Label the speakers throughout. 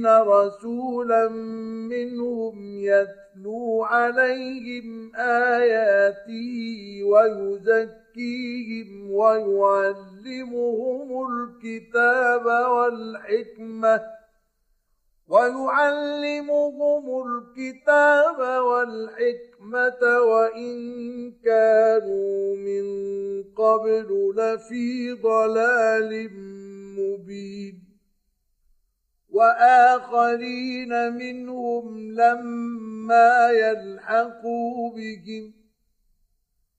Speaker 1: الأميين رسولا منهم يتلو عليهم آياته ويزكيهم ويعلمهم الكتاب والحكمة ويعلمهم الكتاب والحكمة وإن كانوا من قبل لفي ضلال مبين وآخرين منهم لما يلحقوا بهم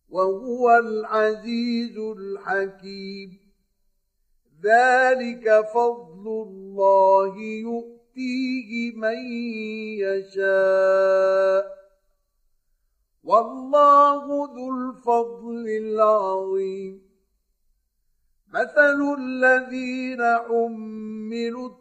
Speaker 1: وهو العزيز الحكيم. ذلك فضل الله يؤتي يؤتيه من يشاء. والله ذو الفضل العظيم. مثل الذين حملوا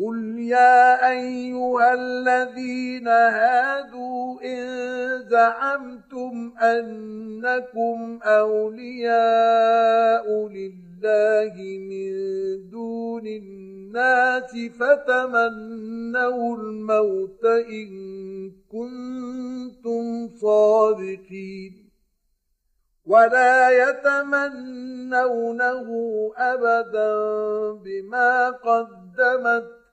Speaker 1: قل يا أيها الذين هادوا إن زعمتم أنكم أولياء لله من دون الناس فتمنوا الموت إن كنتم صادقين ولا يتمنونه أبدا بما قدمت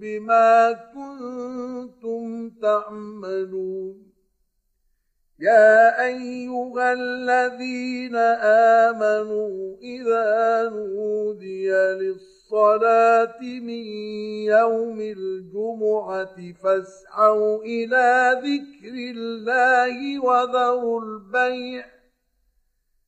Speaker 1: بما كنتم تعملون. يا أيها الذين آمنوا إذا نودي للصلاة من يوم الجمعة فاسعوا إلى ذكر الله وذروا البيع